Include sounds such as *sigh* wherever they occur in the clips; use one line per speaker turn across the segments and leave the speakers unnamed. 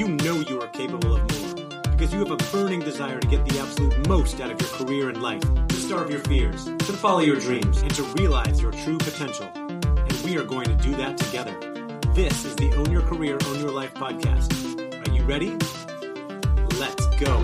you know you are capable of more because you have a burning desire to get the absolute most out of your career and life, to starve your fears, to follow your dreams, and to realize your true potential. And we are going to do that together. This is the Own Your Career, Own Your Life podcast. Are you ready? Let's go.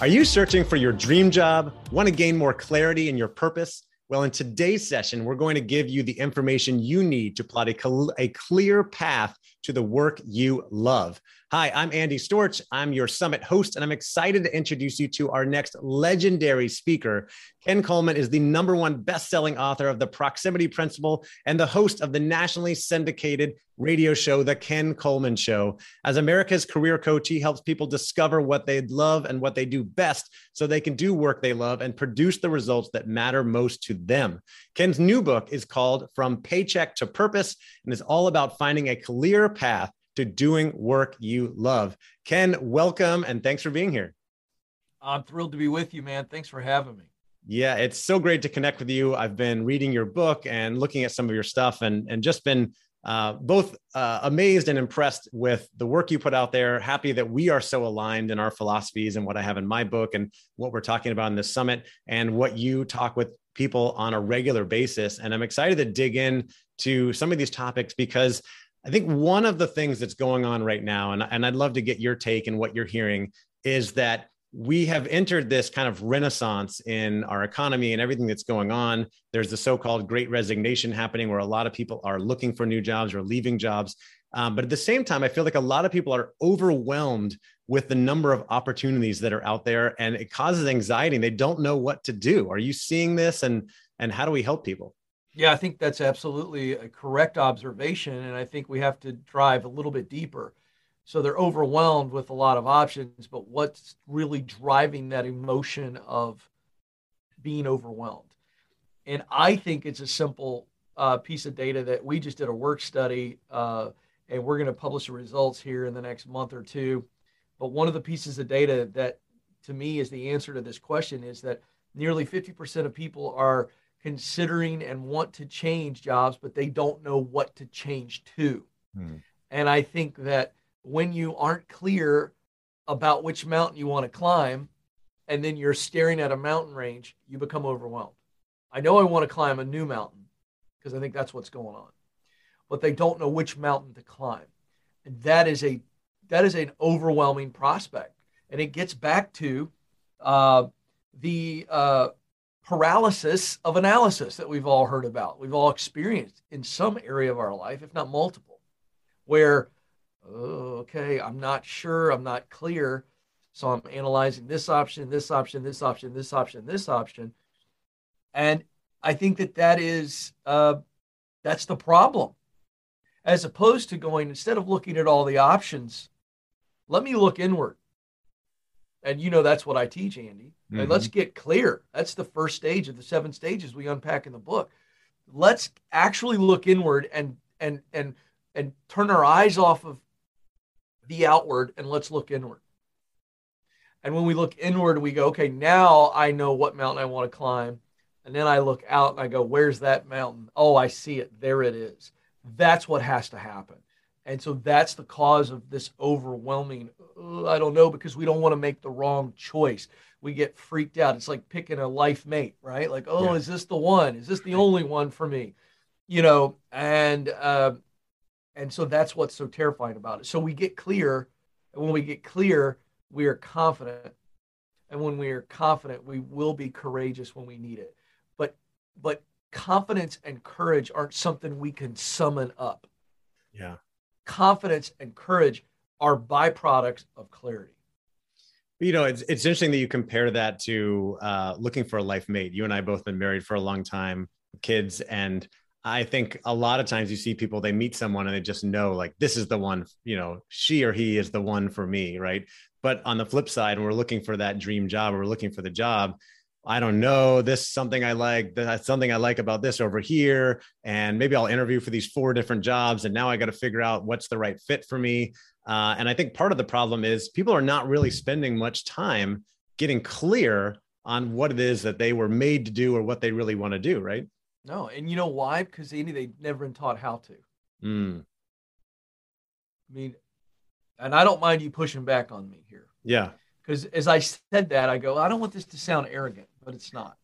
Are you searching for your dream job? Want to gain more clarity in your purpose? Well, in today's session, we're going to give you the information you need to plot a, a clear path to the work you love. Hi, I'm Andy Storch. I'm your summit host, and I'm excited to introduce you to our next legendary speaker. Ken Coleman is the number one best-selling author of The Proximity Principle and the host of the nationally syndicated radio show, The Ken Coleman Show. As America's career coach, he helps people discover what they love and what they do best so they can do work they love and produce the results that matter most to them. Ken's new book is called From Paycheck to Purpose and is all about finding a clear path to doing work you love. Ken, welcome and thanks for being here.
I'm thrilled to be with you, man. Thanks for having me.
Yeah, it's so great to connect with you. I've been reading your book and looking at some of your stuff and, and just been uh, both uh, amazed and impressed with the work you put out there. Happy that we are so aligned in our philosophies and what I have in my book and what we're talking about in this summit and what you talk with people on a regular basis. And I'm excited to dig in to some of these topics because I think one of the things that's going on right now, and, and I'd love to get your take and what you're hearing, is that we have entered this kind of renaissance in our economy and everything that's going on. There's the so called great resignation happening where a lot of people are looking for new jobs or leaving jobs. Um, but at the same time, I feel like a lot of people are overwhelmed with the number of opportunities that are out there and it causes anxiety and they don't know what to do. Are you seeing this and, and how do we help people?
Yeah, I think that's absolutely a correct observation. And I think we have to drive a little bit deeper. So they're overwhelmed with a lot of options, but what's really driving that emotion of being overwhelmed? And I think it's a simple uh, piece of data that we just did a work study, uh, and we're going to publish the results here in the next month or two. But one of the pieces of data that to me is the answer to this question is that nearly 50% of people are considering and want to change jobs, but they don't know what to change to. Hmm. And I think that when you aren't clear about which mountain you want to climb, and then you're staring at a mountain range, you become overwhelmed. I know I want to climb a new mountain because I think that's what's going on, but they don't know which mountain to climb. And that is a that is an overwhelming prospect. And it gets back to uh, the uh, paralysis of analysis that we've all heard about, we've all experienced in some area of our life, if not multiple, where, oh, okay, I'm not sure, I'm not clear. So I'm analyzing this option, this option, this option, this option, this option. And I think that that is, uh, that's the problem. As opposed to going, instead of looking at all the options, let me look inward. And you know that's what I teach, Andy. Mm-hmm. And let's get clear. That's the first stage of the seven stages we unpack in the book. Let's actually look inward and and and and turn our eyes off of the outward and let's look inward. And when we look inward, we go, okay, now I know what mountain I want to climb. And then I look out and I go, where's that mountain? Oh, I see it. There it is. That's what has to happen. And so that's the cause of this overwhelming, I don't know, because we don't want to make the wrong choice. We get freaked out. It's like picking a life mate, right? Like, oh, yeah. is this the one? Is this the only one for me? You know, and uh, and so that's what's so terrifying about it. So we get clear, and when we get clear, we are confident, and when we are confident, we will be courageous when we need it. But but confidence and courage aren't something we can summon up.
Yeah
confidence and courage are byproducts of clarity.
You know, it's it's interesting that you compare that to uh, looking for a life mate. You and I both been married for a long time, kids, and I think a lot of times you see people they meet someone and they just know like this is the one. You know, she or he is the one for me, right? But on the flip side, we're looking for that dream job, we're looking for the job, I don't know, this something I like, that's something I like about this over here. And maybe I'll interview for these four different jobs. And now I got to figure out what's the right fit for me. Uh, and I think part of the problem is people are not really spending much time getting clear on what it is that they were made to do or what they really want to do, right?
No, and you know why? Because Andy, they never been taught how to.
Mm.
I mean, and I don't mind you pushing back on me here.
Yeah.
Because as I said that, I go, I don't want this to sound arrogant, but it's not.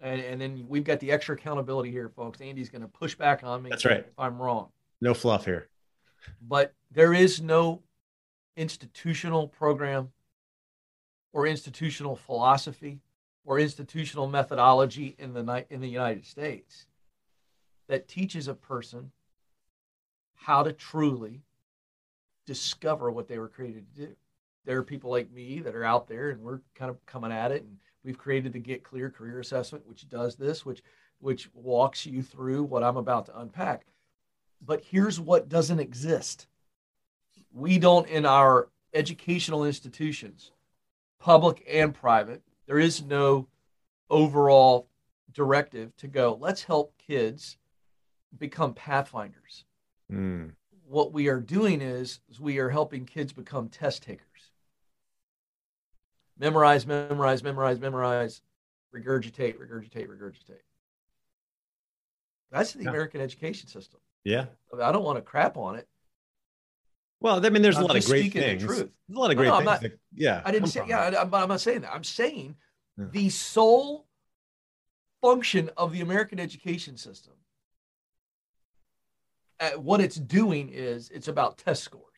And, and then we've got the extra accountability here, folks. Andy's going to push back on me.
That's right.
If I'm wrong.
No fluff here.
But there is no institutional program or institutional philosophy or institutional methodology in the in the United States that teaches a person how to truly discover what they were created to do. There are people like me that are out there and we're kind of coming at it and we've created the Get Clear career assessment which does this which which walks you through what I'm about to unpack. But here's what doesn't exist. We don't in our educational institutions, public and private, there is no overall directive to go, let's help kids become pathfinders.
Mm.
What we are doing is, is we are helping kids become test takers. Memorize, memorize, memorize, memorize, regurgitate, regurgitate, regurgitate. That's the yeah. American education system.
Yeah.
I, mean, I don't want to crap on it.
Well, I mean, there's I'm a lot of great things. There's a lot of great no, things.
Not,
that, yeah.
I didn't say, yeah, I'm, I'm, not saying that. I'm saying yeah. the sole function of the American education system, uh, what it's doing is it's about test scores.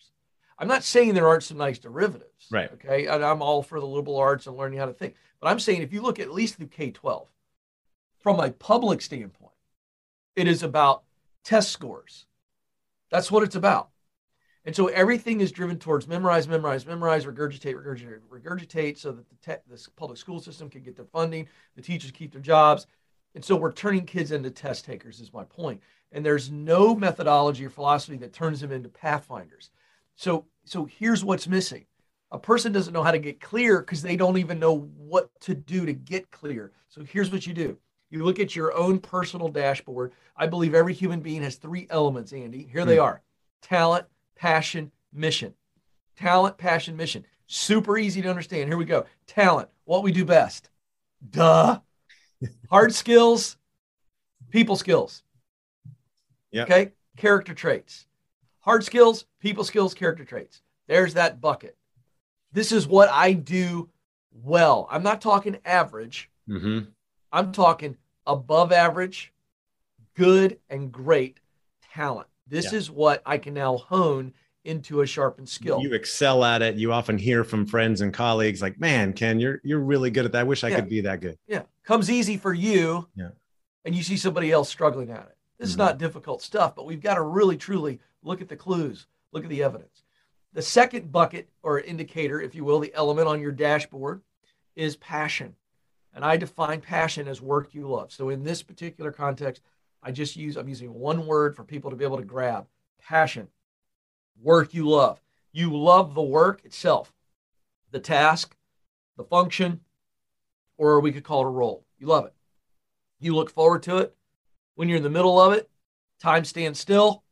I'm not saying there aren't some nice derivatives.
Right.
Okay. And I'm all for the liberal arts and learning how to think. But I'm saying if you look at least through K 12, from a public standpoint, it is about test scores. That's what it's about. And so everything is driven towards memorize, memorize, memorize, regurgitate, regurgitate, regurgitate, so that the, te- the public school system can get their funding, the teachers keep their jobs. And so we're turning kids into test takers, is my point. And there's no methodology or philosophy that turns them into pathfinders. So, so here's what's missing a person doesn't know how to get clear because they don't even know what to do to get clear. So here's what you do you look at your own personal dashboard. I believe every human being has three elements, Andy. Here they hmm. are talent, passion, mission. Talent, passion, mission. Super easy to understand. Here we go. Talent, what we do best. Duh. *laughs* Hard skills, people skills.
Yeah.
Okay. Character traits. Hard skills, people skills, character traits. There's that bucket. This is what I do well. I'm not talking average.
Mm-hmm.
I'm talking above average, good, and great talent. This yeah. is what I can now hone into a sharpened skill.
You excel at it. You often hear from friends and colleagues like, "Man, Ken, you're you're really good at that. I wish I yeah. could be that good."
Yeah. Comes easy for you.
Yeah.
And you see somebody else struggling at it. This mm-hmm. is not difficult stuff, but we've got to really truly look at the clues, look at the evidence. The second bucket or indicator, if you will, the element on your dashboard is passion. And I define passion as work you love. So in this particular context, I just use, I'm using one word for people to be able to grab passion, work you love. You love the work itself, the task, the function, or we could call it a role. You love it. You look forward to it. When you're in the middle of it, time stands still.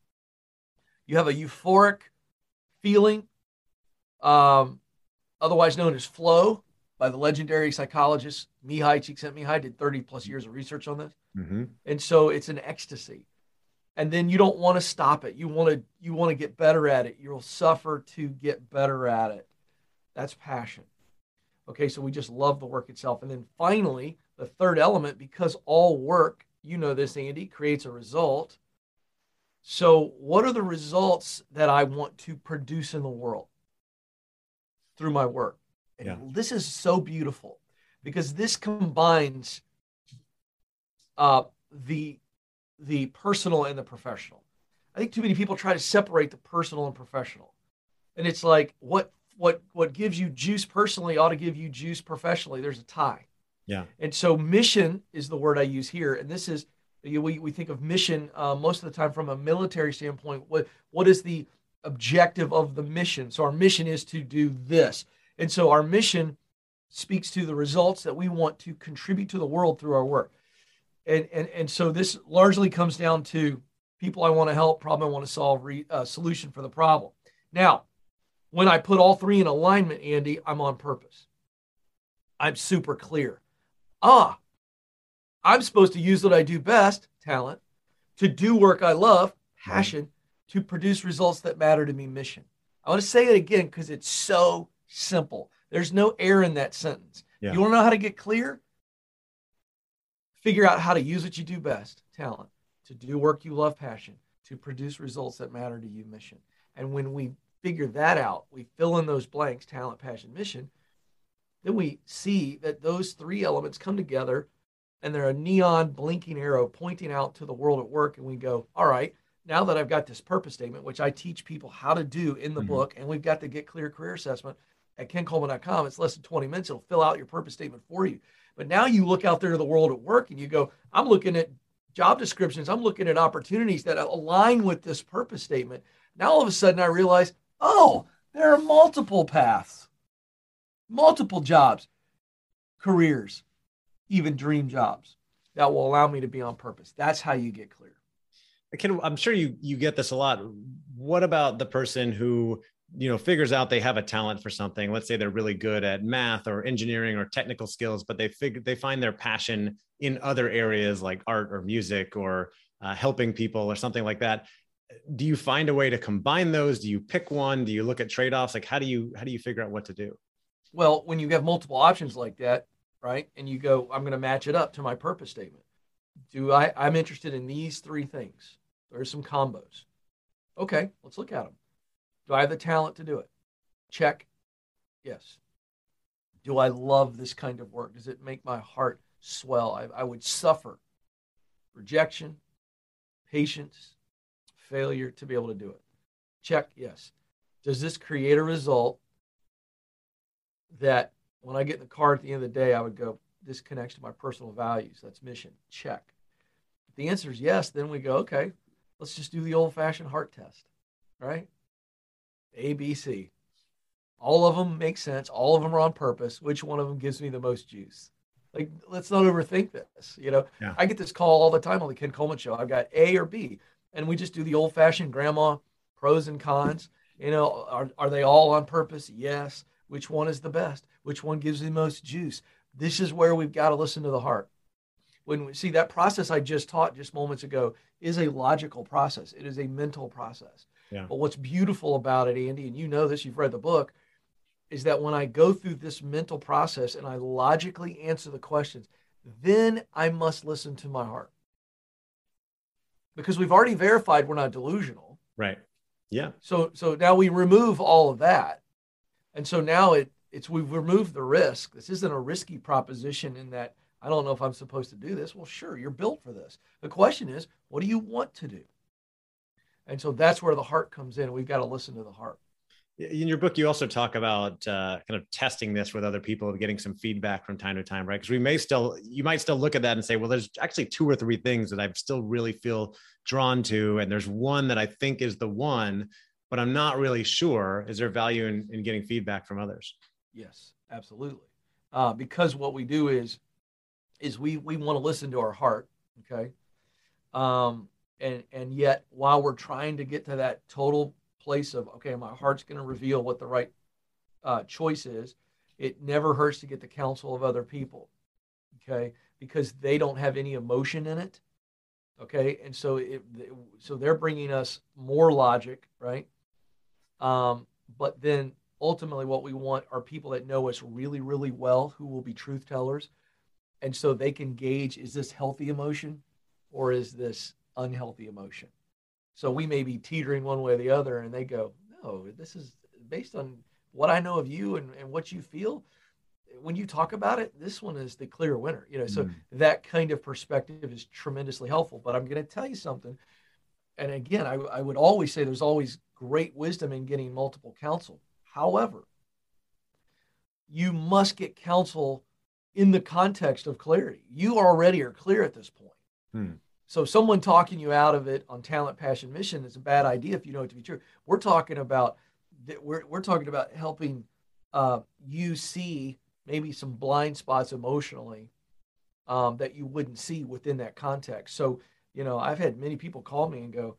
You have a euphoric feeling, um, otherwise known as flow, by the legendary psychologist Mihaly Csikszentmihalyi. Did 30 plus years of research on this.
Mm-hmm.
And so it's an ecstasy. And then you don't want to stop it. You want to you want to get better at it. You'll suffer to get better at it. That's passion. Okay, so we just love the work itself. And then finally, the third element, because all work, you know this, Andy, creates a result. So, what are the results that I want to produce in the world through my work? And yeah. this is so beautiful because this combines uh, the the personal and the professional. I think too many people try to separate the personal and professional, and it's like what what what gives you juice personally ought to give you juice professionally. There's a tie.
Yeah.
And so mission is the word I use here, and this is we we think of mission uh, most of the time from a military standpoint. What what is the objective of the mission? So our mission is to do this, and so our mission speaks to the results that we want to contribute to the world through our work and and and so this largely comes down to people I want to help, problem I want to solve, re, uh, solution for the problem. Now, when I put all three in alignment, Andy, I'm on purpose. I'm super clear. ah, I'm supposed to use what I do best, talent, to do work I love, passion, to produce results that matter to me, mission. I want to say it again because it's so simple. There's no air in that sentence. Yeah. You want to know how to get clear? Figure out how to use what you do best, talent, to do work you love, passion, to produce results that matter to you, mission. And when we figure that out, we fill in those blanks, talent, passion, mission, then we see that those three elements come together and they're a neon blinking arrow pointing out to the world at work. And we go, all right, now that I've got this purpose statement, which I teach people how to do in the mm-hmm. book, and we've got the Get Clear Career Assessment at kencoleman.com. It's less than 20 minutes. It'll fill out your purpose statement for you. But now you look out there to the world at work and you go, I'm looking at job descriptions, I'm looking at opportunities that align with this purpose statement. Now all of a sudden I realize, oh, there are multiple paths, multiple jobs, careers, even dream jobs that will allow me to be on purpose. That's how you get clear.
Ken, I'm sure you you get this a lot. What about the person who you know figures out they have a talent for something? Let's say they're really good at math or engineering or technical skills, but they figure they find their passion in other areas like art or music or uh, helping people or something like that. Do you find a way to combine those? Do you pick one? Do you look at trade offs? Like how do you how do you figure out what to do?
Well, when you have multiple options like that, right, and you go, I'm going to match it up to my purpose statement. Do I? I'm interested in these three things there's some combos. Okay, let's look at them. Do I have the talent to do it? Check. Yes. Do I love this kind of work? Does it make my heart swell? I, I would suffer rejection, patience, failure to be able to do it. Check. Yes. Does this create a result that when I get in the car at the end of the day, I would go, this connects to my personal values. That's mission. Check. If the answer is yes, then we go, okay, Let's just do the old fashioned heart test, right? A, B, C. All of them make sense. All of them are on purpose. Which one of them gives me the most juice? Like, let's not overthink this. You know, yeah. I get this call all the time on the Ken Coleman show. I've got A or B, and we just do the old fashioned grandma pros and cons. You know, are, are they all on purpose? Yes. Which one is the best? Which one gives the most juice? This is where we've got to listen to the heart when we see that process I just taught just moments ago is a logical process. It is a mental process. Yeah. But what's beautiful about it, Andy, and you know this, you've read the book, is that when I go through this mental process and I logically answer the questions, then I must listen to my heart. Because we've already verified we're not delusional.
Right. Yeah.
So so now we remove all of that. And so now it it's we've removed the risk. This isn't a risky proposition in that I don't know if I'm supposed to do this. Well, sure, you're built for this. The question is, what do you want to do? And so that's where the heart comes in. We've got to listen to the heart.
In your book, you also talk about uh, kind of testing this with other people getting some feedback from time to time, right? Because we may still, you might still look at that and say, well, there's actually two or three things that I still really feel drawn to. And there's one that I think is the one, but I'm not really sure. Is there value in, in getting feedback from others?
Yes, absolutely. Uh, because what we do is is we we want to listen to our heart okay? Um and and yet while we're trying to get to that total place of okay my heart's going to reveal what the right uh, choice is it never hurts to get the counsel of other people okay? Because they don't have any emotion in it okay? And so it so they're bringing us more logic right? Um but then ultimately what we want are people that know us really really well who will be truth tellers. And so they can gauge is this healthy emotion or is this unhealthy emotion? So we may be teetering one way or the other and they go no this is based on what i know of you and, and what you feel. When you talk about it this one is the clear winner you know so mm. that kind of perspective is tremendously helpful. But i'm going to tell you something and again I, I would always say there's always great wisdom in getting multiple counsel however you must get counsel in the context of clarity. You already are clear at this point. Hmm. So someone talking you out of it on talent, passion, mission is a bad idea if you know it to be true. We're talking about we're we're talking about helping uh, you see maybe some blind spots emotionally um, that you wouldn't see within that context. So you know, I've had many people call me and go,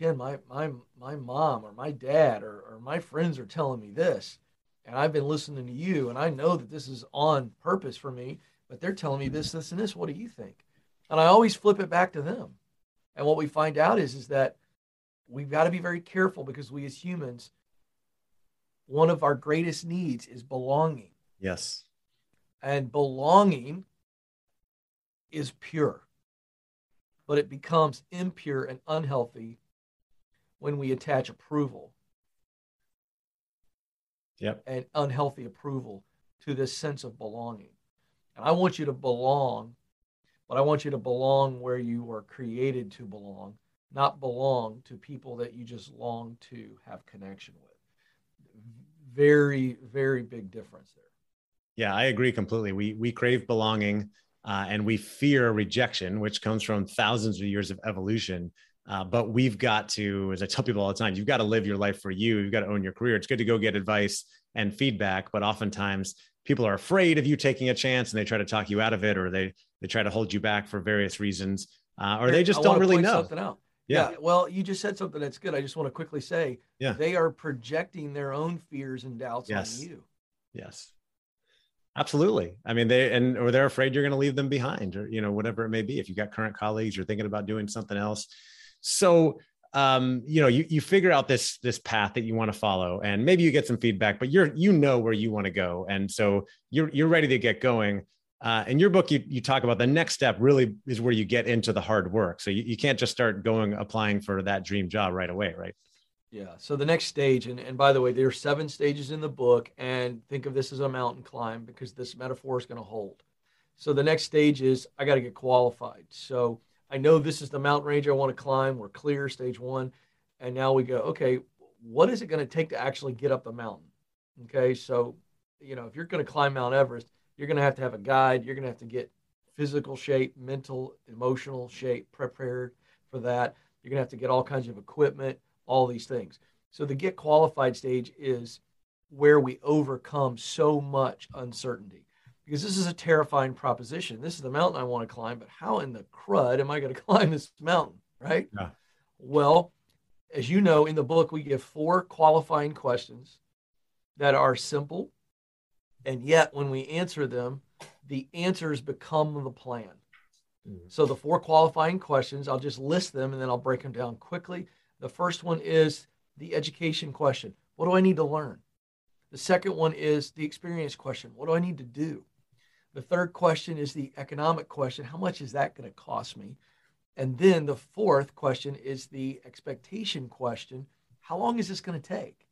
Ken, my my my mom or my dad or, or my friends are telling me this and I've been listening to you, and I know that this is on purpose for me. but they're telling me this, this, and this. What do you think? And I always flip it back to them. And what we find out is, is that we've got to be very careful because we as humans, one of our greatest needs is belonging.
Yes.
And belonging is pure, but it becomes impure and unhealthy when we attach approval.
Yep.
And unhealthy approval to this sense of belonging. And I want you to belong, but I want you to belong where you were created to belong, not belong to people that you just long to have connection with. Very, very big difference there.
Yeah, I agree completely. We we crave belonging uh, and we fear rejection, which comes from thousands of years of evolution. Uh, but we've got to, as I tell people all the time, you've got to live your life for you. You've got to own your career. It's good to go get advice and feedback, but oftentimes people are afraid of you taking a chance and they try to talk you out of it, or they they try to hold you back for various reasons, uh, or they just
I
don't really know.
Yeah. yeah. Well, you just said something that's good. I just want to quickly say,
yeah,
they are projecting their own fears and doubts
yes.
on you.
Yes. Absolutely. I mean, they and or they're afraid you're going to leave them behind, or you know, whatever it may be. If you've got current colleagues, you're thinking about doing something else. So, um, you know, you you figure out this this path that you want to follow, and maybe you get some feedback, but you're you know where you want to go, and so you're you're ready to get going. Uh, in your book, you, you talk about the next step really is where you get into the hard work. So you, you can't just start going applying for that dream job right away, right?
Yeah. So the next stage, and, and by the way, there are seven stages in the book, and think of this as a mountain climb because this metaphor is going to hold. So the next stage is I got to get qualified. So I know this is the mountain range I want to climb. We're clear, stage one. And now we go, okay, what is it going to take to actually get up the mountain? Okay. So, you know, if you're going to climb Mount Everest, you're going to have to have a guide. You're going to have to get physical shape, mental, emotional shape prepared for that. You're going to have to get all kinds of equipment all these things. So the get qualified stage is where we overcome so much uncertainty because this is a terrifying proposition. This is the mountain I want to climb, but how in the crud am I going *laughs* to climb this mountain? Right.
Yeah.
Well, as you know, in the book, we give four qualifying questions that are simple. And yet, when we answer them, the answers become the plan. Mm-hmm. So, the four qualifying questions, I'll just list them and then I'll break them down quickly. The first one is the education question What do I need to learn? The second one is the experience question What do I need to do? The third question is the economic question How much is that going to cost me? And then the fourth question is the expectation question How long is this going to take?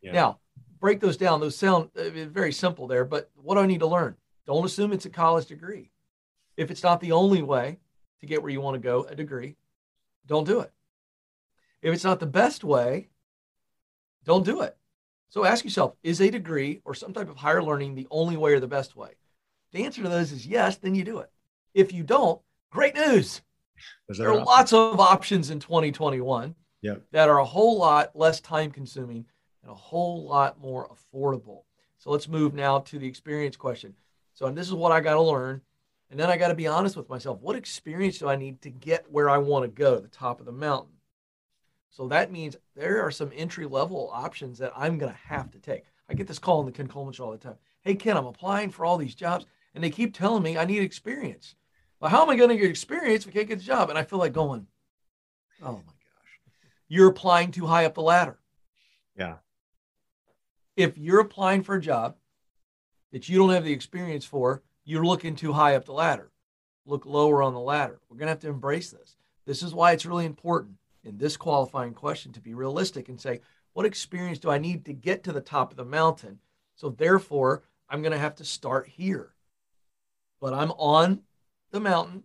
Yeah. Now, break those down. Those sound uh, very simple there, but what do I need to learn? Don't assume it's a college degree. If it's not the only way to get where you want to go, a degree, don't do it. If it's not the best way, don't do it. So ask yourself is a degree or some type of higher learning the only way or the best way? The answer to those is yes, then you do it. If you don't, great news. There are lots of options in 2021
yep.
that are a whole lot less time consuming and a whole lot more affordable. So let's move now to the experience question. So, and this is what I got to learn. And then I got to be honest with myself. What experience do I need to get where I want to go, the top of the mountain? So that means there are some entry level options that I'm going to have to take. I get this call in the Ken Coleman show all the time. Hey, Ken, I'm applying for all these jobs and they keep telling me I need experience. Well, how am I going to get experience if I can't get a job? And I feel like going, oh my gosh, you're applying too high up the ladder.
Yeah.
If you're applying for a job that you don't have the experience for, you're looking too high up the ladder. Look lower on the ladder. We're going to have to embrace this. This is why it's really important in this qualifying question to be realistic and say, what experience do I need to get to the top of the mountain? So therefore, I'm going to have to start here. But I'm on the mountain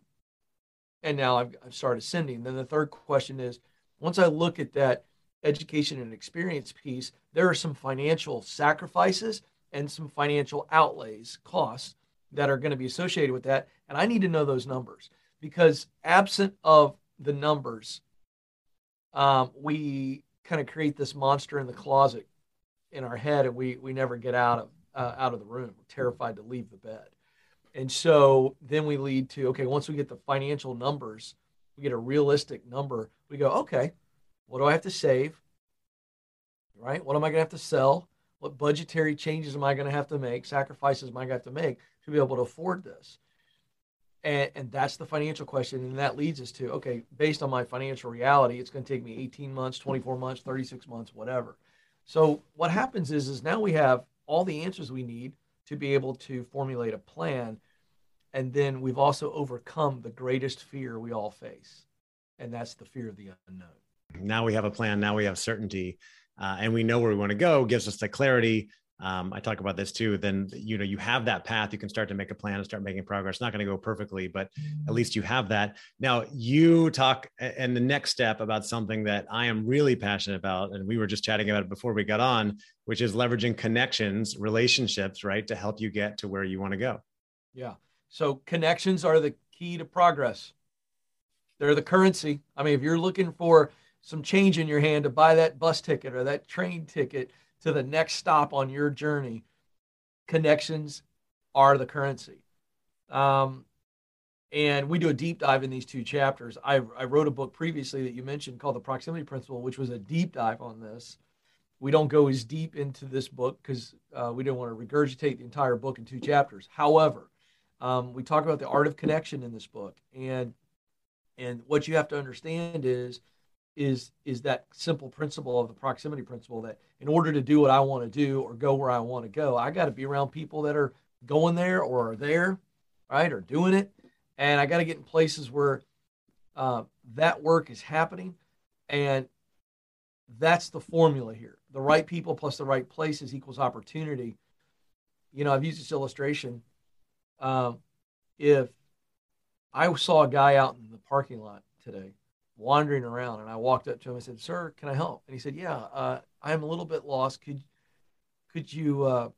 and now I've, I've started ascending. Then the third question is once I look at that education and experience piece, there are some financial sacrifices and some financial outlays, costs that are going to be associated with that. And I need to know those numbers because absent of the numbers, um, we kind of create this monster in the closet in our head, and we we never get out of uh, out of the room. We're terrified to leave the bed, and so then we lead to okay. Once we get the financial numbers, we get a realistic number. We go okay. What do I have to save? Right? What am I going to have to sell? What budgetary changes am I going to have to make? Sacrifices am I going to have to make to be able to afford this? And, and that's the financial question. And that leads us to okay, based on my financial reality, it's going to take me 18 months, 24 months, 36 months, whatever. So what happens is, is now we have all the answers we need to be able to formulate a plan. And then we've also overcome the greatest fear we all face, and that's the fear of the unknown.
Now we have a plan. Now we have certainty, uh, and we know where we want to go. Gives us the clarity um, I talk about this too, then you know you have that path. You can start to make a plan and start making progress. It's not going to go perfectly, but at least you have that. Now you talk and the next step about something that I am really passionate about, and we were just chatting about it before we got on, which is leveraging connections, relationships, right, to help you get to where you want to go.
Yeah. So connections are the key to progress. They're the currency. I mean, if you're looking for some change in your hand to buy that bus ticket or that train ticket to the next stop on your journey, connections are the currency. Um, and we do a deep dive in these two chapters. I, I wrote a book previously that you mentioned called The Proximity Principle, which was a deep dive on this. We don't go as deep into this book because uh, we didn't want to regurgitate the entire book in two chapters. However, um, we talk about the art of connection in this book, and and what you have to understand is is is that simple principle of the proximity principle that in order to do what I want to do or go where I want to go, I got to be around people that are going there or are there, right, or doing it, and I got to get in places where uh, that work is happening, and that's the formula here. The right people plus the right places equals opportunity. You know, I've used this illustration. Um, if I saw a guy out in the parking lot today wandering around and I walked up to him and said, Sir, can I help? And he said, Yeah, uh, I'm a little bit lost. Could, could you uh,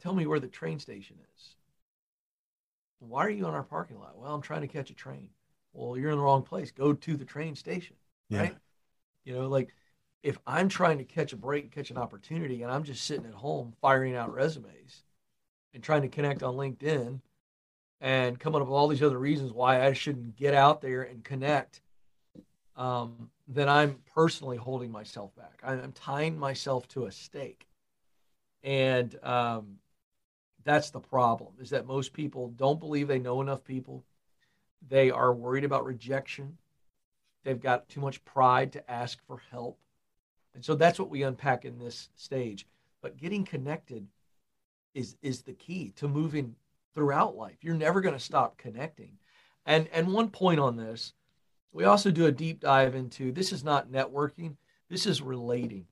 tell me where the train station is? Why are you in our parking lot? Well, I'm trying to catch a train. Well, you're in the wrong place. Go to the train station, yeah. right? You know, like if I'm trying to catch a break, catch an opportunity, and I'm just sitting at home firing out resumes and trying to connect on LinkedIn and coming up with all these other reasons why I shouldn't get out there and connect um, then I'm personally holding myself back. I'm tying myself to a stake. And um, that's the problem is that most people don't believe they know enough people. They are worried about rejection. They've got too much pride to ask for help. And so that's what we unpack in this stage. But getting connected is is the key to moving throughout life. You're never going to stop connecting. And and one point on this, we also do a deep dive into this is not networking, this is relating.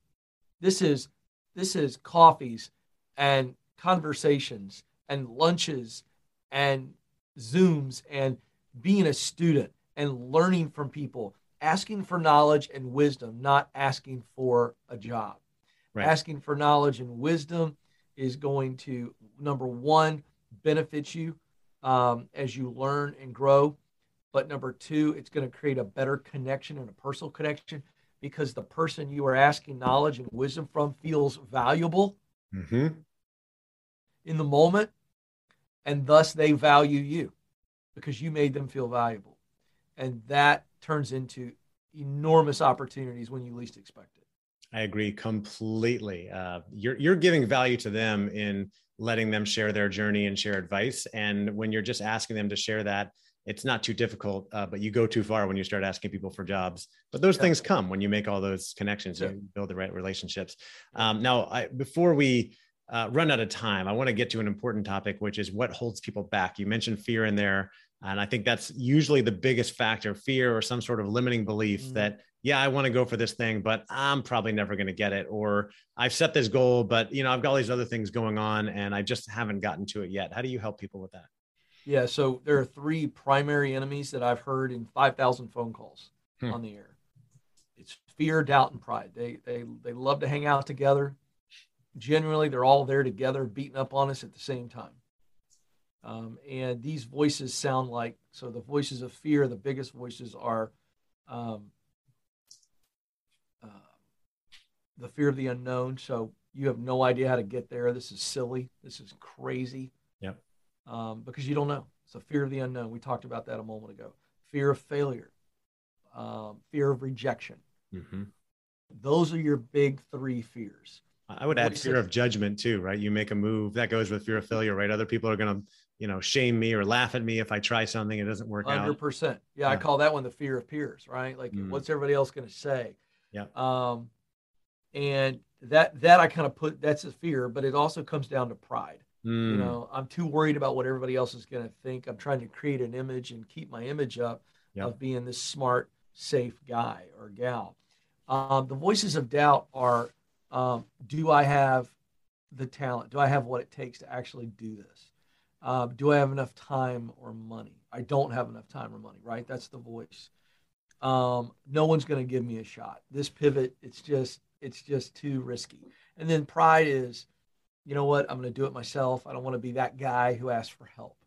This is this is coffees and conversations and lunches and zooms and being a student and learning from people, asking for knowledge and wisdom, not asking for a job. Right. Asking for knowledge and wisdom is going to number 1 benefits you um, as you learn and grow. But number two, it's going to create a better connection and a personal connection because the person you are asking knowledge and wisdom from feels valuable mm-hmm. in the moment. And thus they value you because you made them feel valuable. And that turns into enormous opportunities when you least expect it.
I agree completely. Uh, you're, you're giving value to them in letting them share their journey and share advice, and when you're just asking them to share that it's not too difficult, uh, but you go too far when you start asking people for jobs. But those yeah. things come when you make all those connections, yeah. you build the right relationships. Um, now, I, before we uh, run out of time, I want to get to an important topic, which is what holds people back. You mentioned fear in there. And I think that's usually the biggest factor fear or some sort of limiting belief mm-hmm. that, yeah, I want to go for this thing, but I'm probably never going to get it. Or I've set this goal, but, you know, I've got all these other things going on and I just haven't gotten to it yet. How do you help people with that?
Yeah, so there are three primary enemies that I've heard in 5,000 phone calls hmm. on the air. It's fear, doubt, and pride. They, they, they love to hang out together. Generally, they're all there together, beating up on us at the same time. Um, and these voices sound like so the voices of fear, the biggest voices are um, uh, the fear of the unknown. So you have no idea how to get there. This is silly. This is crazy um, because you don't know. So fear of the unknown. We talked about that a moment ago. Fear of failure, um, fear of rejection. Mm-hmm. Those are your big three fears.
I would add fear of judgment too, right? You make a move that goes with fear of failure, right? Other people are going to you know shame me or laugh at me if I try something it doesn't work 100%.
out. 100%. Yeah, I call that one the fear of peers, right? Like mm. what's everybody else going to say?
Yeah.
Um and that that I kind of put that's a fear, but it also comes down to pride. Mm. You know, I'm too worried about what everybody else is going to think. I'm trying to create an image and keep my image up yep. of being this smart, safe guy or gal. Um, the voices of doubt are: um, Do I have the talent? Do I have what it takes to actually do this? Uh, do I have enough time or money? I don't have enough time or money, right? That's the voice. Um, no one's going to give me a shot. This pivot, it's just, it's just too risky. And then pride is, you know what? I'm going to do it myself. I don't want to be that guy who asks for help,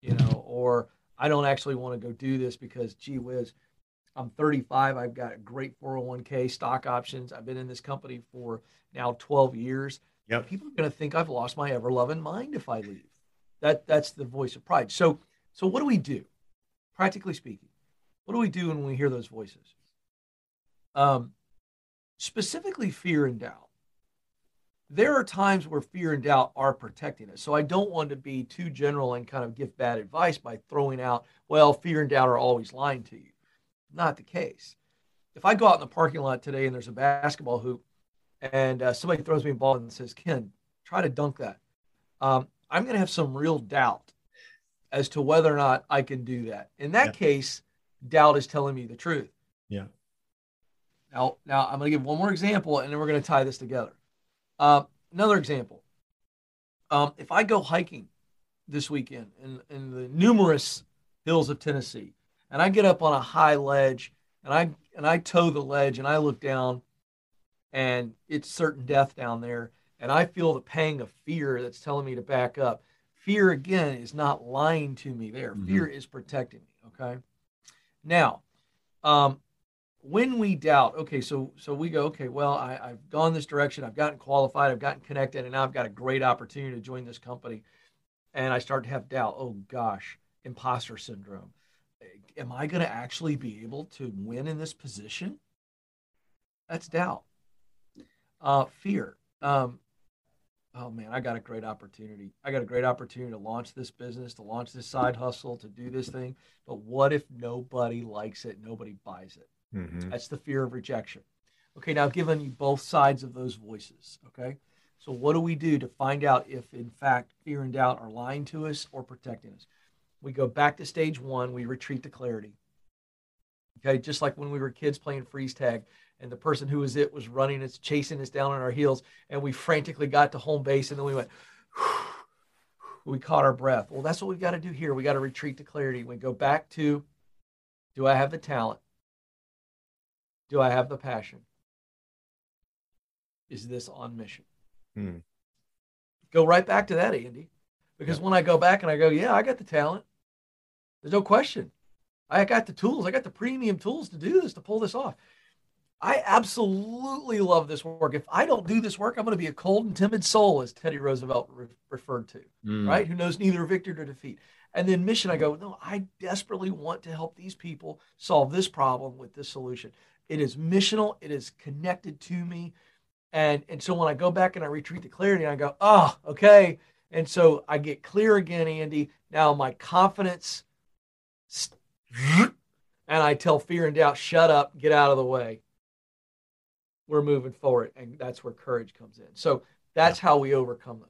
you know, or I don't actually want to go do this because, gee whiz, I'm 35. I've got a great 401k, stock options. I've been in this company for now 12 years.
Yep.
People are going to think I've lost my ever loving mind if I leave. That that's the voice of pride. So so what do we do? Practically speaking, what do we do when we hear those voices? Um, specifically, fear and doubt. There are times where fear and doubt are protecting us. So I don't want to be too general and kind of give bad advice by throwing out, well, fear and doubt are always lying to you. Not the case. If I go out in the parking lot today and there's a basketball hoop and uh, somebody throws me a ball and says, Ken, try to dunk that. Um, I'm going to have some real doubt as to whether or not I can do that. In that yeah. case, doubt is telling me the truth.
Yeah.
Now, now I'm going to give one more example, and then we're going to tie this together. Uh, another example. Um, if I go hiking this weekend in, in the numerous hills of Tennessee, and I get up on a high ledge, and I and I toe the ledge, and I look down, and it's certain death down there, and I feel the pang of fear that's telling me to back up. Fear, again, is not lying to me there. Mm-hmm. Fear is protecting me. Okay. Now, um, when we doubt, okay, so so we go, okay, well, I, I've gone this direction, I've gotten qualified, I've gotten connected, and now I've got a great opportunity to join this company. And I start to have doubt. Oh gosh, imposter syndrome. Am I going to actually be able to win in this position? That's doubt. Uh, fear. Um, oh man, I got a great opportunity. I got a great opportunity to launch this business, to launch this side hustle, to do this thing. But what if nobody likes it? Nobody buys it. Mm-hmm. That's the fear of rejection. Okay, now I've given you both sides of those voices. Okay, so what do we do to find out if, in fact, fear and doubt are lying to us or protecting us? We go back to stage one, we retreat to clarity. Okay, just like when we were kids playing freeze tag, and the person who was it was running us, chasing us down on our heels, and we frantically got to home base, and then we went, *sighs* we caught our breath. Well, that's what we've got to do here. We got to retreat to clarity. We go back to, do I have the talent? Do I have the passion? Is this on mission? Hmm. Go right back to that, Andy. Because yeah. when I go back and I go, yeah, I got the talent. There's no question. I got the tools. I got the premium tools to do this, to pull this off. I absolutely love this work. If I don't do this work, I'm going to be a cold and timid soul, as Teddy Roosevelt re- referred to, mm. right? Who knows neither victory nor defeat. And then mission, I go, no, I desperately want to help these people solve this problem with this solution. It is missional. It is connected to me. And, and so when I go back and I retreat to clarity, I go, oh, okay. And so I get clear again, Andy. Now my confidence, *sniffs* and I tell fear and doubt, shut up, get out of the way we're moving forward. And that's where courage comes in. So that's how we overcome those.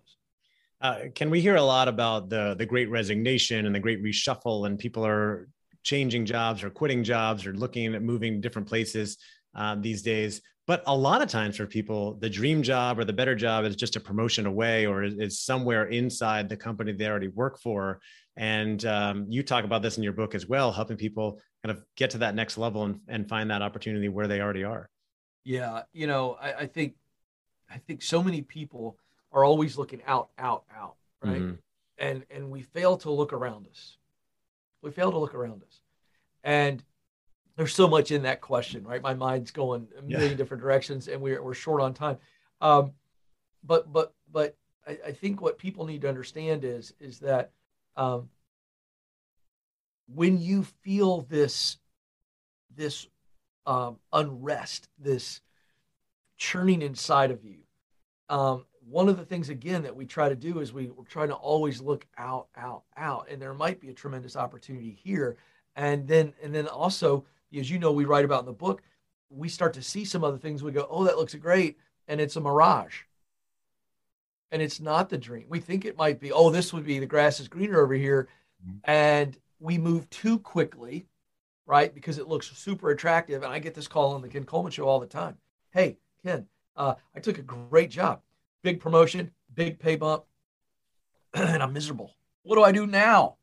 Uh, Ken we hear a lot about the the great resignation and the great reshuffle and people are changing jobs or quitting jobs or looking at moving different places uh, these days but a lot of times for people the dream job or the better job is just a promotion away or is, somewhere inside the company they already work for and um, you talk about this in your book as well helping people kind of get to that next level and, and find that opportunity where they already are
yeah, you know, I, I think I think so many people are always looking out, out, out, right? Mm-hmm. And and we fail to look around us. We fail to look around us. And there's so much in that question, right? My mind's going a million yeah. different directions and we're we're short on time. Um, but but but I, I, think what people need to understand is is that um, when you feel this this um, unrest, this churning inside of you. Um, one of the things again that we try to do is we, we're trying to always look out, out, out, and there might be a tremendous opportunity here, and then and then also as you know we write about in the book, we start to see some other things. We go, oh, that looks great, and it's a mirage, and it's not the dream. We think it might be. Oh, this would be the grass is greener over here, mm-hmm. and we move too quickly, right? Because it looks super attractive, and I get this call on the Ken Coleman show all the time. Hey, Ken, uh, I took a great job big promotion, big pay bump, *clears throat* and I'm miserable. What do I do now?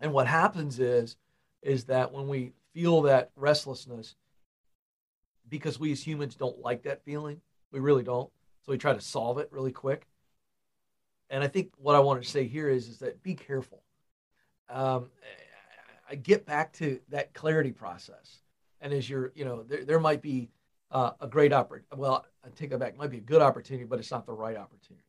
And what happens is, is that when we feel that restlessness, because we as humans don't like that feeling, we really don't. So we try to solve it really quick. And I think what I want to say here is, is that be careful. Um, I get back to that clarity process. And as you're, you know, there, there might be uh, a great opportunity. Well, I take that back. It might be a good opportunity, but it's not the right opportunity.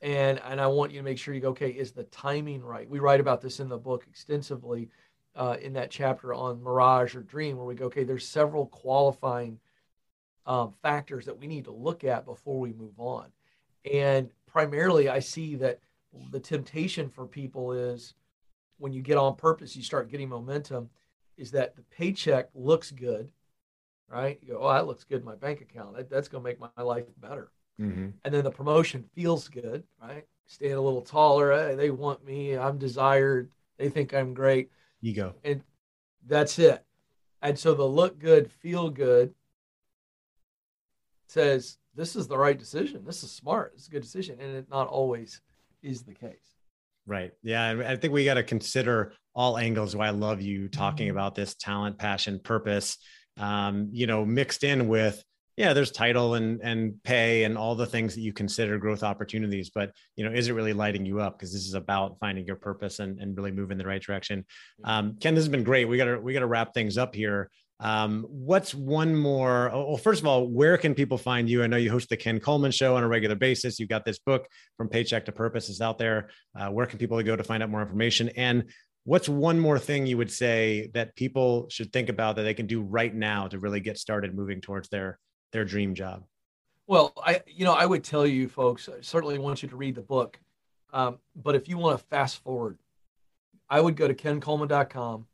And and I want you to make sure you go. Okay, is the timing right? We write about this in the book extensively, uh, in that chapter on mirage or dream, where we go. Okay, there's several qualifying um, factors that we need to look at before we move on. And primarily, I see that the temptation for people is when you get on purpose, you start getting momentum. Is that the paycheck looks good, right? You go, oh, that looks good in my bank account. That, that's going to make my life better. Mm-hmm. And then the promotion feels good, right? Stand a little taller. Hey, they want me. I'm desired. They think I'm great.
Ego.
And that's it. And so the look good, feel good says this is the right decision. This is smart. It's a good decision. And it not always is the case.
Right. Yeah. I think we got to consider all angles. Why I love you talking mm-hmm. about this talent, passion, purpose, um, you know, mixed in with yeah, there's title and and pay and all the things that you consider growth opportunities, but you know, is it really lighting you up? Because this is about finding your purpose and, and really moving in the right direction. Um, Ken, this has been great. We gotta we gotta wrap things up here. Um, what's one more? Oh, well, first of all, where can people find you? I know you host the Ken Coleman Show on a regular basis. You've got this book from Paycheck to Purpose is out there. Uh, where can people go to find out more information? And what's one more thing you would say that people should think about that they can do right now to really get started moving towards their their dream job?
Well i you know i would tell you folks I certainly want you to read the book um, but if you want to fast forward i would go to kencoleman.com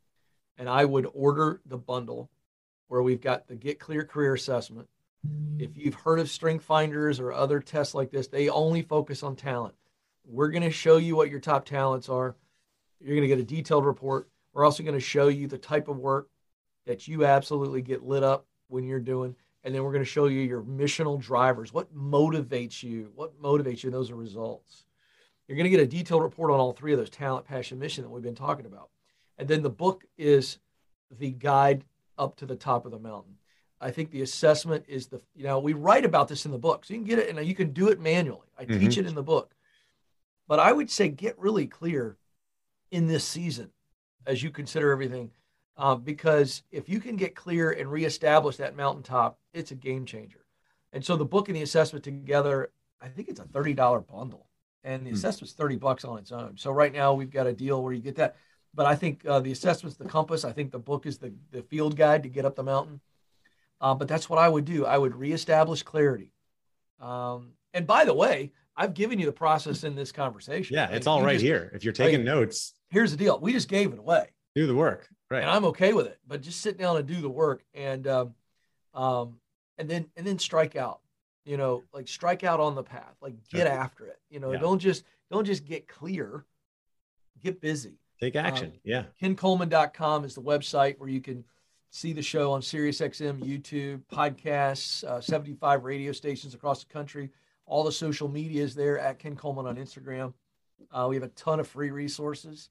and i would order the bundle where we've got the get clear career assessment. If you've heard of strength finders or other tests like this they only focus on talent. We're going to show you what your top talents are you're going to get a detailed report. We're also going to show you the type of work that you absolutely get lit up when you're doing. And then we're going to show you your missional drivers. What motivates you? What motivates you? And Those are results. You're going to get a detailed report on all three of those talent, passion, mission that we've been talking about. And then the book is the guide up to the top of the mountain. I think the assessment is the, you know, we write about this in the book. So you can get it and you can do it manually. I mm-hmm. teach it in the book. But I would say get really clear in this season as you consider everything. Uh, because if you can get clear and reestablish that mountaintop, it's a game changer. And so the book and the assessment together, I think it's a $30 bundle. And the hmm. assessment's 30 bucks on its own. So right now we've got a deal where you get that. But I think uh, the assessment's the compass. I think the book is the, the field guide to get up the mountain. Uh, but that's what I would do. I would reestablish clarity. Um, and by the way, I've given you the process in this conversation.
Yeah, it's all right just, here. If you're taking notes,
here's the deal: we just gave it away.
Do the work, right?
And I'm okay with it. But just sit down and do the work, and um, um, and then and then strike out. You know, like strike out on the path. Like get after it. You know, yeah. don't just don't just get clear. Get busy.
Take action. Um, yeah.
KenColeman.com is the website where you can see the show on SiriusXM, YouTube, podcasts, uh, 75 radio stations across the country. All the social media is there at Ken Coleman on Instagram. Uh, we have a ton of free resources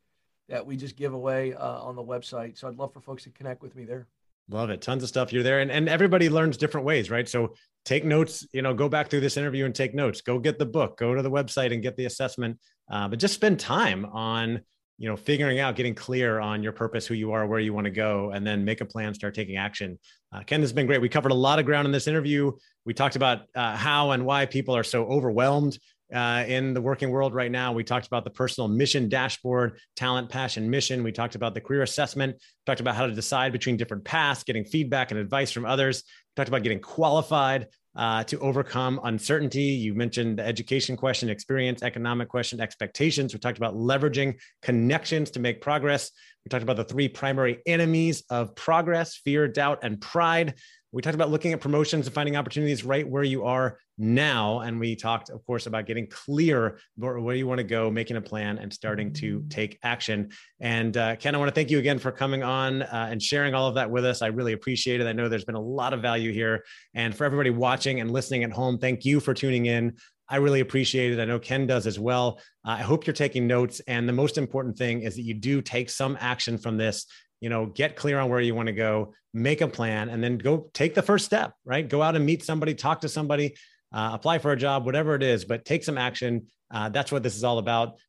that we just give away uh, on the website. So I'd love for folks to connect with me there.
Love it. Tons of stuff. You're there. And, and everybody learns different ways, right? So take notes, you know, go back through this interview and take notes. Go get the book, go to the website and get the assessment. Uh, but just spend time on, you know, figuring out, getting clear on your purpose, who you are, where you want to go, and then make a plan, start taking action. Uh, Ken, this has been great. We covered a lot of ground in this interview. We talked about uh, how and why people are so overwhelmed uh, in the working world right now. We talked about the personal mission dashboard, talent, passion, mission. We talked about the career assessment, talked about how to decide between different paths, getting feedback and advice from others. Talked about getting qualified, uh, to overcome uncertainty. You mentioned the education question, experience, economic question, expectations. We talked about leveraging connections to make progress. We talked about the three primary enemies of progress fear, doubt, and pride. We talked about looking at promotions and finding opportunities right where you are now. And we talked, of course, about getting clear where you want to go, making a plan, and starting to take action. And uh, Ken, I want to thank you again for coming on uh, and sharing all of that with us. I really appreciate it. I know there's been a lot of value here. And for everybody watching and listening at home, thank you for tuning in. I really appreciate it. I know Ken does as well. Uh, I hope you're taking notes. And the most important thing is that you do take some action from this you know get clear on where you want to go make a plan and then go take the first step right? Go out and meet somebody talk to somebody uh, apply for a job whatever it is but take some action. Uh, that's what this is all about